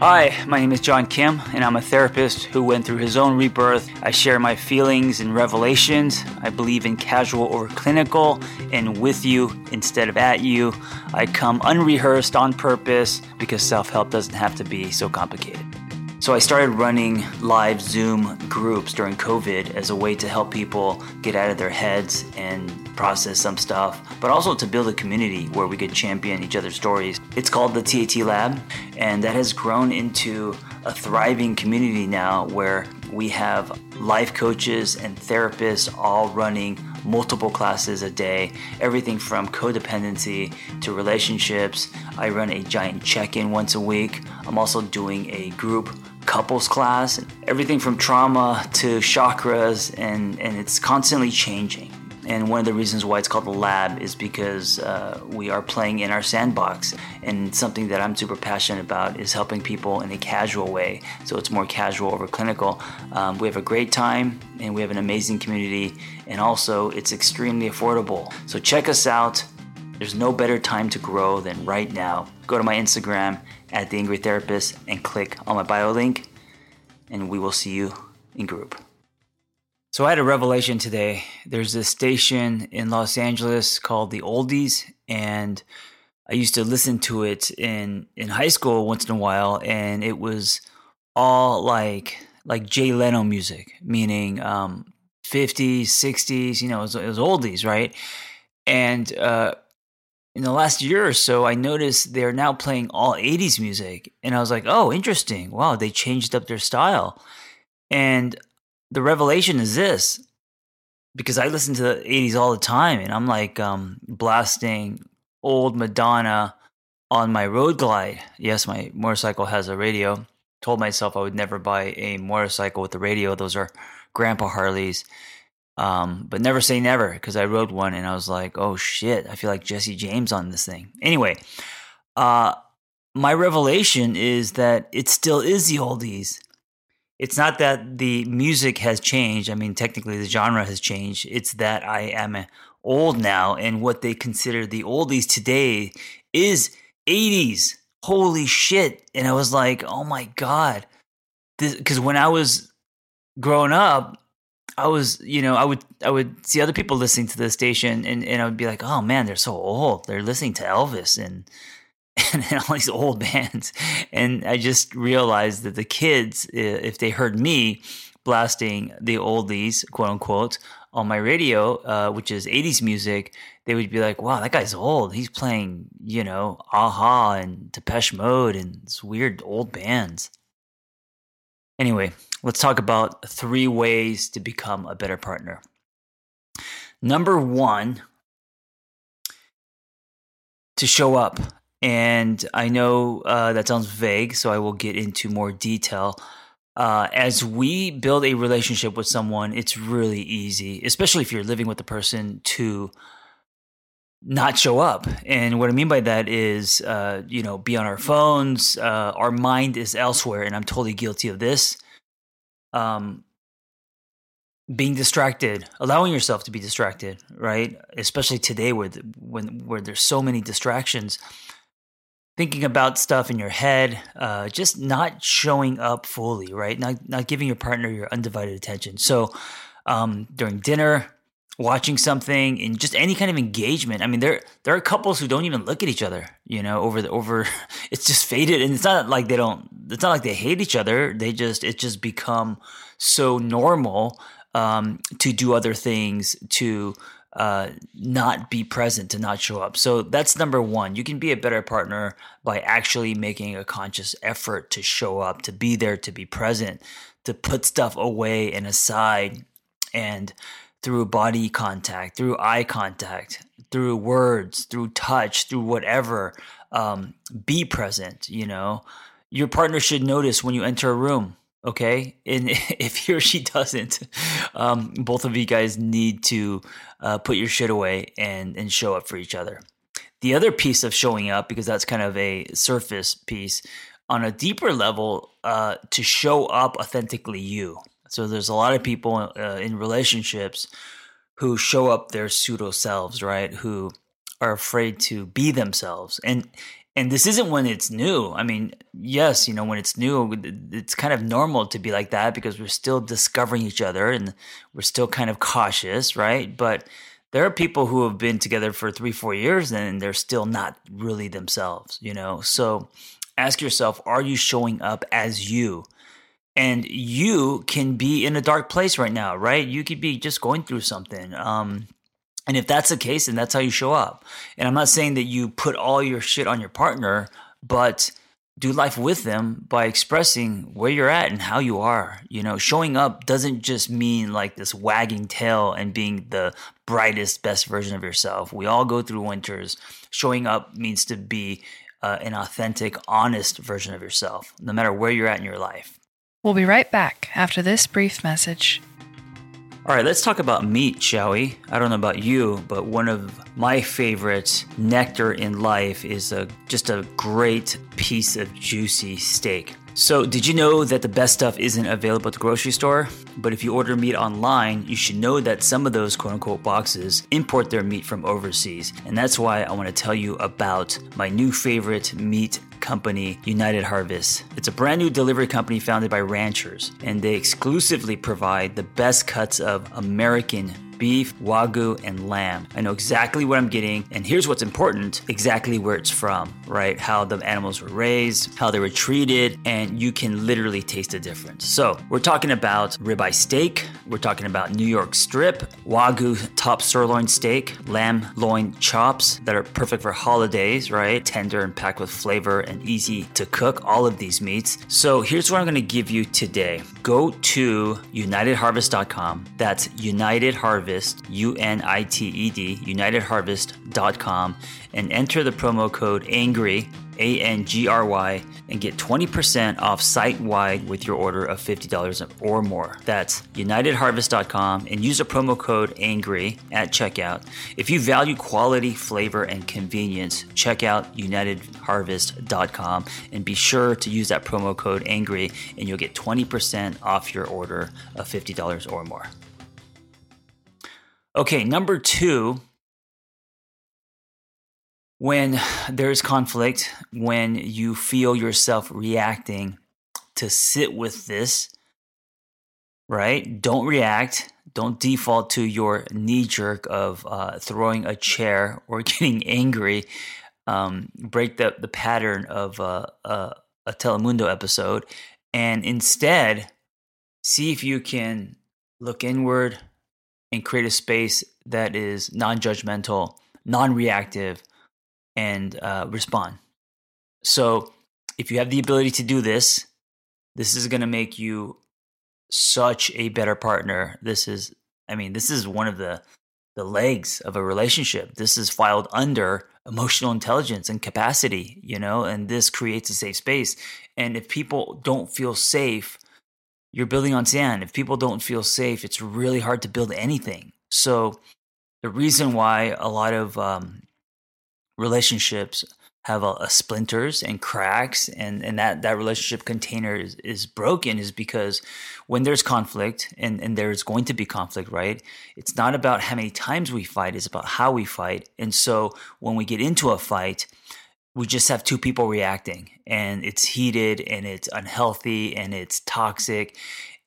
Hi, my name is John Kim, and I'm a therapist who went through his own rebirth. I share my feelings and revelations. I believe in casual over clinical and with you instead of at you. I come unrehearsed on purpose because self help doesn't have to be so complicated. So I started running live Zoom groups during COVID as a way to help people get out of their heads and process some stuff, but also to build a community where we could champion each other's stories. It's called the TAT Lab, and that has grown into a thriving community now where we have life coaches and therapists all running multiple classes a day, everything from codependency to relationships. I run a giant check in once a week. I'm also doing a group couples class, everything from trauma to chakras, and, and it's constantly changing. And one of the reasons why it's called the lab is because uh, we are playing in our sandbox. And something that I'm super passionate about is helping people in a casual way. So it's more casual over clinical. Um, we have a great time and we have an amazing community. And also, it's extremely affordable. So check us out. There's no better time to grow than right now. Go to my Instagram at the Angry Therapist and click on my bio link, and we will see you in group. So I had a revelation today. There's a station in Los Angeles called the Oldies, and I used to listen to it in in high school once in a while, and it was all like like Jay Leno music, meaning um, 50s, 60s. You know, it was, it was oldies, right? And uh, in the last year or so, I noticed they're now playing all 80s music. And I was like, oh, interesting. Wow, they changed up their style. And the revelation is this because I listen to the 80s all the time and I'm like um, blasting old Madonna on my road glide. Yes, my motorcycle has a radio. Told myself I would never buy a motorcycle with a radio. Those are grandpa Harleys. Um, but never say never because I rode one and I was like, oh shit, I feel like Jesse James on this thing. Anyway, uh, my revelation is that it still is the oldies. It's not that the music has changed. I mean, technically, the genre has changed. It's that I am old now, and what they consider the oldies today is 80s. Holy shit. And I was like, oh my God. Because when I was growing up, I was, you know, I would I would see other people listening to the station, and, and I would be like, oh man, they're so old. They're listening to Elvis and and, all these old bands, and I just realized that the kids, if they heard me blasting the oldies, quote unquote, on my radio, uh, which is '80s music, they would be like, "Wow, that guy's old. He's playing, you know, a-ha and Depeche Mode and these weird old bands." Anyway, let's talk about three ways to become a better partner. Number one, to show up. And I know uh, that sounds vague, so I will get into more detail. Uh, as we build a relationship with someone, it's really easy, especially if you're living with the person, to not show up. And what I mean by that is, uh, you know, be on our phones. Uh, our mind is elsewhere, and I'm totally guilty of this. Um, being distracted, allowing yourself to be distracted, right? Especially today, where when where there's so many distractions. Thinking about stuff in your head, uh, just not showing up fully, right? Not not giving your partner your undivided attention. So um, during dinner, watching something and just any kind of engagement. I mean, there there are couples who don't even look at each other, you know, over the over it's just faded and it's not like they don't it's not like they hate each other. They just it just become so normal um, to do other things to uh, not be present, to not show up. So that's number one. You can be a better partner by actually making a conscious effort to show up, to be there, to be present, to put stuff away and aside and through body contact, through eye contact, through words, through touch, through whatever. Um, be present, you know. Your partner should notice when you enter a room, okay? And if he or she doesn't, um, both of you guys need to uh, put your shit away and, and show up for each other. The other piece of showing up, because that's kind of a surface piece, on a deeper level, uh, to show up authentically you. So there's a lot of people uh, in relationships who show up their pseudo selves, right? Who are afraid to be themselves. And and this isn't when it's new. I mean, yes, you know, when it's new, it's kind of normal to be like that because we're still discovering each other and we're still kind of cautious, right? But there are people who have been together for three, four years and they're still not really themselves, you know? So ask yourself, are you showing up as you? And you can be in a dark place right now, right? You could be just going through something. Um, and if that's the case, then that's how you show up. And I'm not saying that you put all your shit on your partner, but do life with them by expressing where you're at and how you are. You know, showing up doesn't just mean like this wagging tail and being the brightest, best version of yourself. We all go through winters. Showing up means to be uh, an authentic, honest version of yourself, no matter where you're at in your life. We'll be right back after this brief message. All right, let's talk about meat, shall we? I don't know about you, but one of my favorite nectar in life is a just a great piece of juicy steak. So, did you know that the best stuff isn't available at the grocery store? But if you order meat online, you should know that some of those quote unquote boxes import their meat from overseas. And that's why I want to tell you about my new favorite meat company, United Harvest. It's a brand new delivery company founded by ranchers, and they exclusively provide the best cuts of American beef, wagyu, and lamb. I know exactly what I'm getting, and here's what's important exactly where it's from, right? How the animals were raised, how they were treated, and you can literally taste the difference. So, we're talking about ribeye steak, we're talking about New York strip, wagyu top sirloin steak, lamb loin chops that are perfect for holidays, right? Tender and packed with flavor and easy to cook, all of these meats. So, here's what I'm gonna give you today go to unitedharvest.com. That's United Harvest Harvest, U N I T E D, unitedharvest.com, and enter the promo code ANGRY, A N G R Y, and get 20% off site wide with your order of $50 or more. That's unitedharvest.com and use the promo code ANGRY at checkout. If you value quality, flavor, and convenience, check out unitedharvest.com and be sure to use that promo code ANGRY and you'll get 20% off your order of $50 or more. Okay, number two, when there's conflict, when you feel yourself reacting, to sit with this, right? Don't react. Don't default to your knee jerk of uh, throwing a chair or getting angry. Um, break the, the pattern of uh, uh, a Telemundo episode and instead see if you can look inward, and create a space that is non judgmental, non reactive, and uh, respond. So, if you have the ability to do this, this is going to make you such a better partner. This is, I mean, this is one of the the legs of a relationship. This is filed under emotional intelligence and capacity, you know, and this creates a safe space. And if people don't feel safe you're building on sand. If people don't feel safe, it's really hard to build anything. So, the reason why a lot of um, relationships have a, a, splinters and cracks and, and that, that relationship container is, is broken is because when there's conflict and, and there's going to be conflict, right? It's not about how many times we fight, it's about how we fight. And so when we get into a fight, we just have two people reacting and it's heated and it's unhealthy and it's toxic.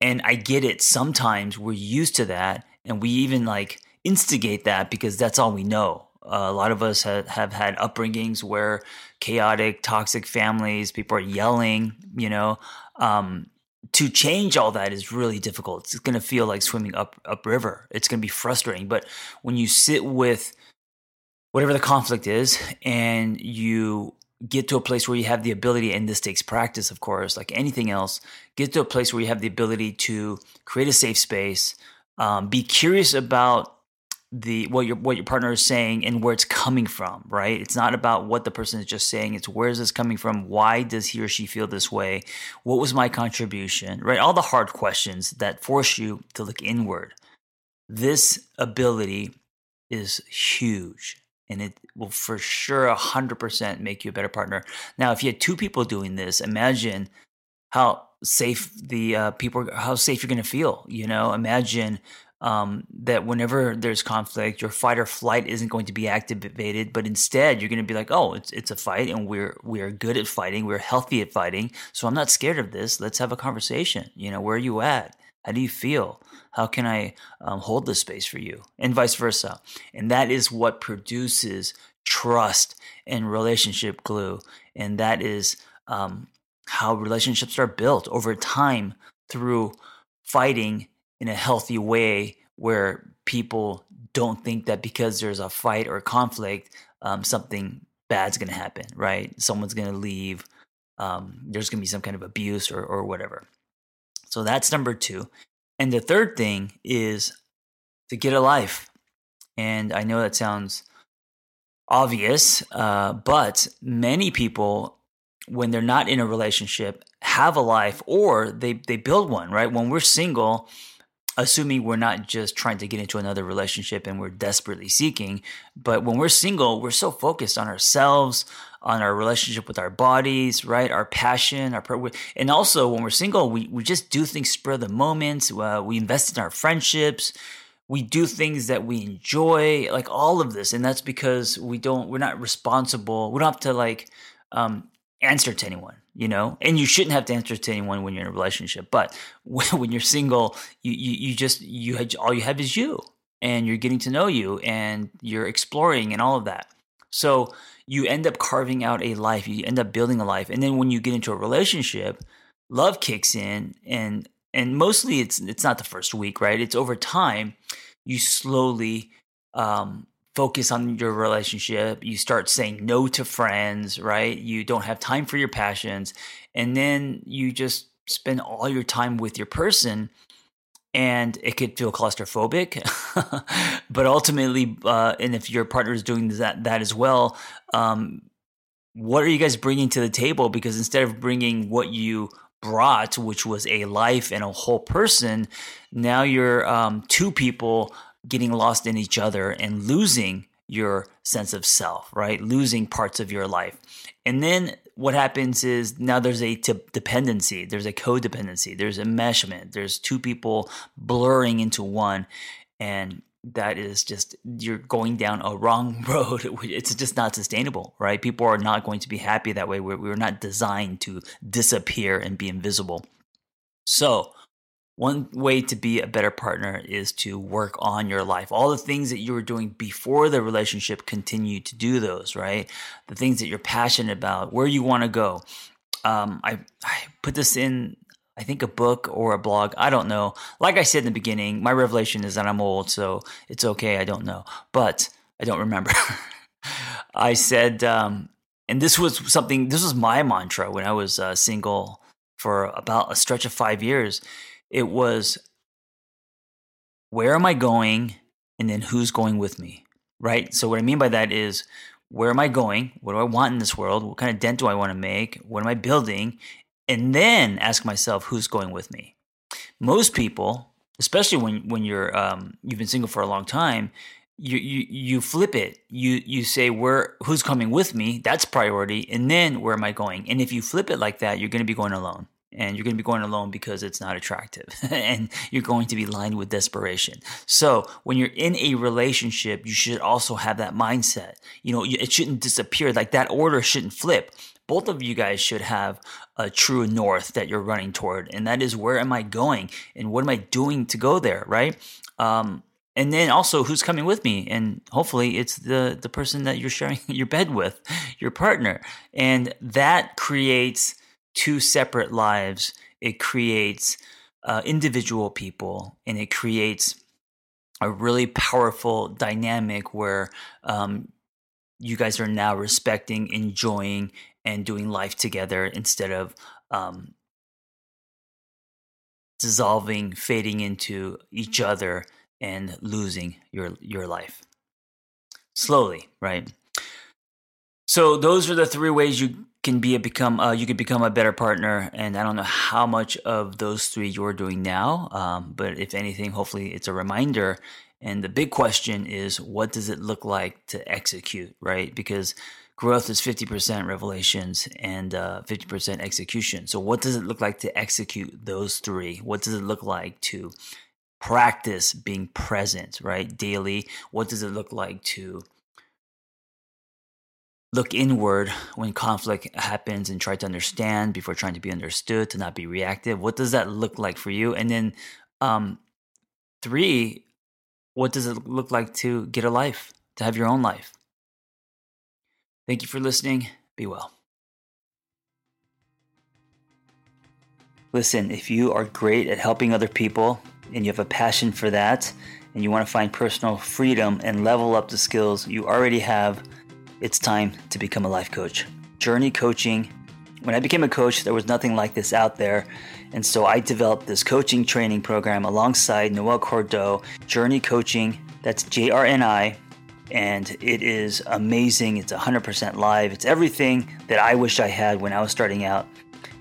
And i get it. Sometimes we're used to that and we even like instigate that because that's all we know. Uh, a lot of us have, have had upbringings where chaotic toxic families people are yelling you know? Um, to change all that is really difficult. It's going to feel like swimming up upriver. It's going to be frustrating. But when you sit with whatever the conflict is and you get to a place where you have the ability and this takes practice of course like anything else get to a place where you have the ability to create a safe space um, be curious about the what your what your partner is saying and where it's coming from right? It's not about what the person is just saying it's where is this coming from? Why does he or she feel this way? What was my contribution right? All the hard questions that force you to look inward. This ability is huge and it will for sure 100% make you a better partner. Now, if you had two people doing this, imagine how safe the uh, people, how safe you're going to feel. You know, imagine um, that whenever there's conflict, your fight or flight isn't going to be activated, but instead you're going to be like, oh, it's it's a fight, and we're we're good at fighting, we're healthy at fighting, so I'm not scared of this. Let's have a conversation. You know, where are you at? How do you feel? How can I um, hold this space for you? And vice versa. And that is what produces trust and relationship glue. And that is um, how relationships are built over time through fighting in a healthy way where people don't think that because there's a fight or conflict, um, something bad's going to happen, right? Someone's going to leave. Um, there's going to be some kind of abuse or, or whatever. So that's number two. And the third thing is to get a life. And I know that sounds obvious, uh, but many people, when they're not in a relationship, have a life or they, they build one, right? When we're single, assuming we're not just trying to get into another relationship and we're desperately seeking, but when we're single, we're so focused on ourselves, on our relationship with our bodies, right? Our passion, our and also when we're single, we we just do things spur of the moment. Uh, we invest in our friendships. We do things that we enjoy, like all of this, and that's because we don't. We're not responsible. We don't have to like um, answer to anyone you know and you shouldn't have to answer to anyone when you're in a relationship but when you're single you, you, you just you all you have is you and you're getting to know you and you're exploring and all of that so you end up carving out a life you end up building a life and then when you get into a relationship love kicks in and and mostly it's it's not the first week right it's over time you slowly um focus on your relationship. You start saying no to friends, right? You don't have time for your passions. And then you just spend all your time with your person. And it could feel claustrophobic, but ultimately, uh, and if your partner is doing that that as well, um, what are you guys bringing to the table? Because instead of bringing what you brought, which was a life and a whole person, now you're um, two people getting lost in each other and losing your sense of self, right? Losing parts of your life. And then what happens is now there's a t- dependency, there's a codependency, there's enmeshment, there's two people blurring into one. And that is just, you're going down a wrong road. It's just not sustainable, right? People are not going to be happy that way. We're, we're not designed to disappear and be invisible. So, one way to be a better partner is to work on your life. All the things that you were doing before the relationship, continue to do those, right? The things that you're passionate about, where you want to go. Um, I, I put this in, I think, a book or a blog. I don't know. Like I said in the beginning, my revelation is that I'm old, so it's okay. I don't know. But I don't remember. I said, um, and this was something, this was my mantra when I was uh, single for about a stretch of five years it was where am I going and then who's going with me, right? So, what I mean by that is where am I going? What do I want in this world? What kind of dent do I want to make? What am I building? And then ask myself who's going with me. Most people, especially when when you're um, you've been single for a long time, you, you you flip it. You you say where who's coming with me? That's priority, and then where am I going? And if you flip it like that, you're going to be going alone and you're going to be going alone because it's not attractive and you're going to be lined with desperation. So, when you're in a relationship, you should also have that mindset. You know, it shouldn't disappear. Like that order shouldn't flip. Both of you guys should have a true north that you're running toward, and that is where am I going and what am I doing to go there, right? Um, and then also who's coming with me and hopefully it's the the person that you're sharing your bed with your partner and that creates two separate lives, it creates uh, individual people and it creates a really powerful dynamic where um, you guys are now respecting, enjoying, and doing life together instead of um, dissolving, fading into each other, and losing your your life. Slowly, right? So those are the three ways you can be a become uh, you could become a better partner and i don't know how much of those three you're doing now um, but if anything hopefully it's a reminder and the big question is what does it look like to execute right because growth is 50% revelations and uh, 50% execution so what does it look like to execute those three what does it look like to practice being present, right? Daily. What does it look like to look inward when conflict happens and try to understand before trying to be understood, to not be reactive? What does that look like for you? And then, um, three, what does it look like to get a life, to have your own life? Thank you for listening. Be well. Listen, if you are great at helping other people and you have a passion for that, and you want to find personal freedom and level up the skills you already have, it's time to become a life coach. Journey coaching. When I became a coach, there was nothing like this out there. And so I developed this coaching training program alongside Noel Cordeau, Journey Coaching. That's J R N I. And it is amazing. It's 100% live. It's everything that I wish I had when I was starting out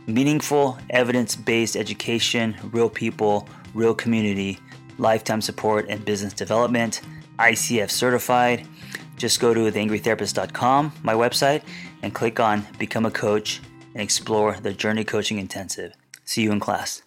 meaningful, evidence based education, real people, real community, lifetime support, and business development. ICF certified. Just go to theangrytherapist.com, my website, and click on Become a Coach and explore the Journey Coaching Intensive. See you in class.